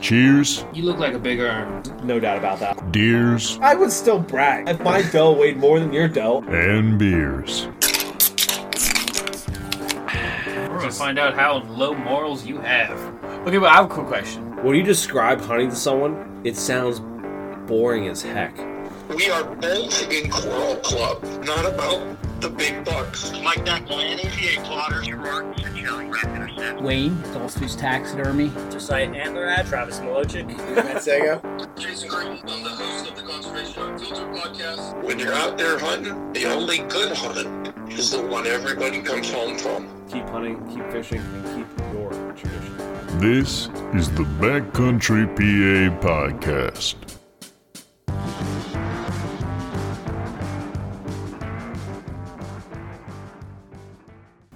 Cheers, You look like a big arm. No doubt about that. deers, I would still brag if my dough weighed more than your dough. and beers. We're gonna find out how low morals you have. Okay, but I have a quick question. When you describe hunting to someone, it sounds boring as heck. We are both in Coral Club, not about the big bucks. Mike Duckland, APA plotters, Martin Sincelli, rat intercept. Wayne, Dolphus Taxidermy. Josiah Antler at Travis Molochik. Jason Green, I'm the host of the Conservation Unfiltered podcast. When you're out there hunting, the only good hunt is the one everybody comes home from. Keep hunting, keep fishing, and keep your tradition. This is the Backcountry PA Podcast.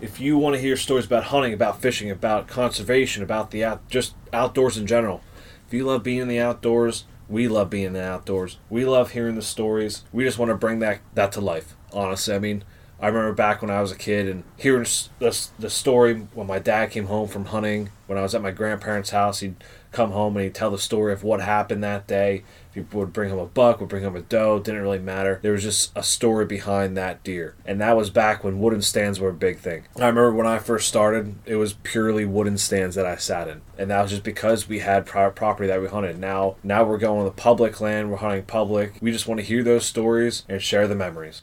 If you want to hear stories about hunting, about fishing, about conservation, about the out, just outdoors in general, if you love being in the outdoors, we love being in the outdoors. We love hearing the stories. We just want to bring that that to life. Honestly, I mean, I remember back when I was a kid and hearing the, the story when my dad came home from hunting. When I was at my grandparents' house, he'd come home and he'd tell the story of what happened that day. People would bring him a buck, would bring him a doe, didn't really matter. There was just a story behind that deer. And that was back when wooden stands were a big thing. I remember when I first started, it was purely wooden stands that I sat in. And that was just because we had private property that we hunted. Now now we're going on the public land, we're hunting public. We just want to hear those stories and share the memories.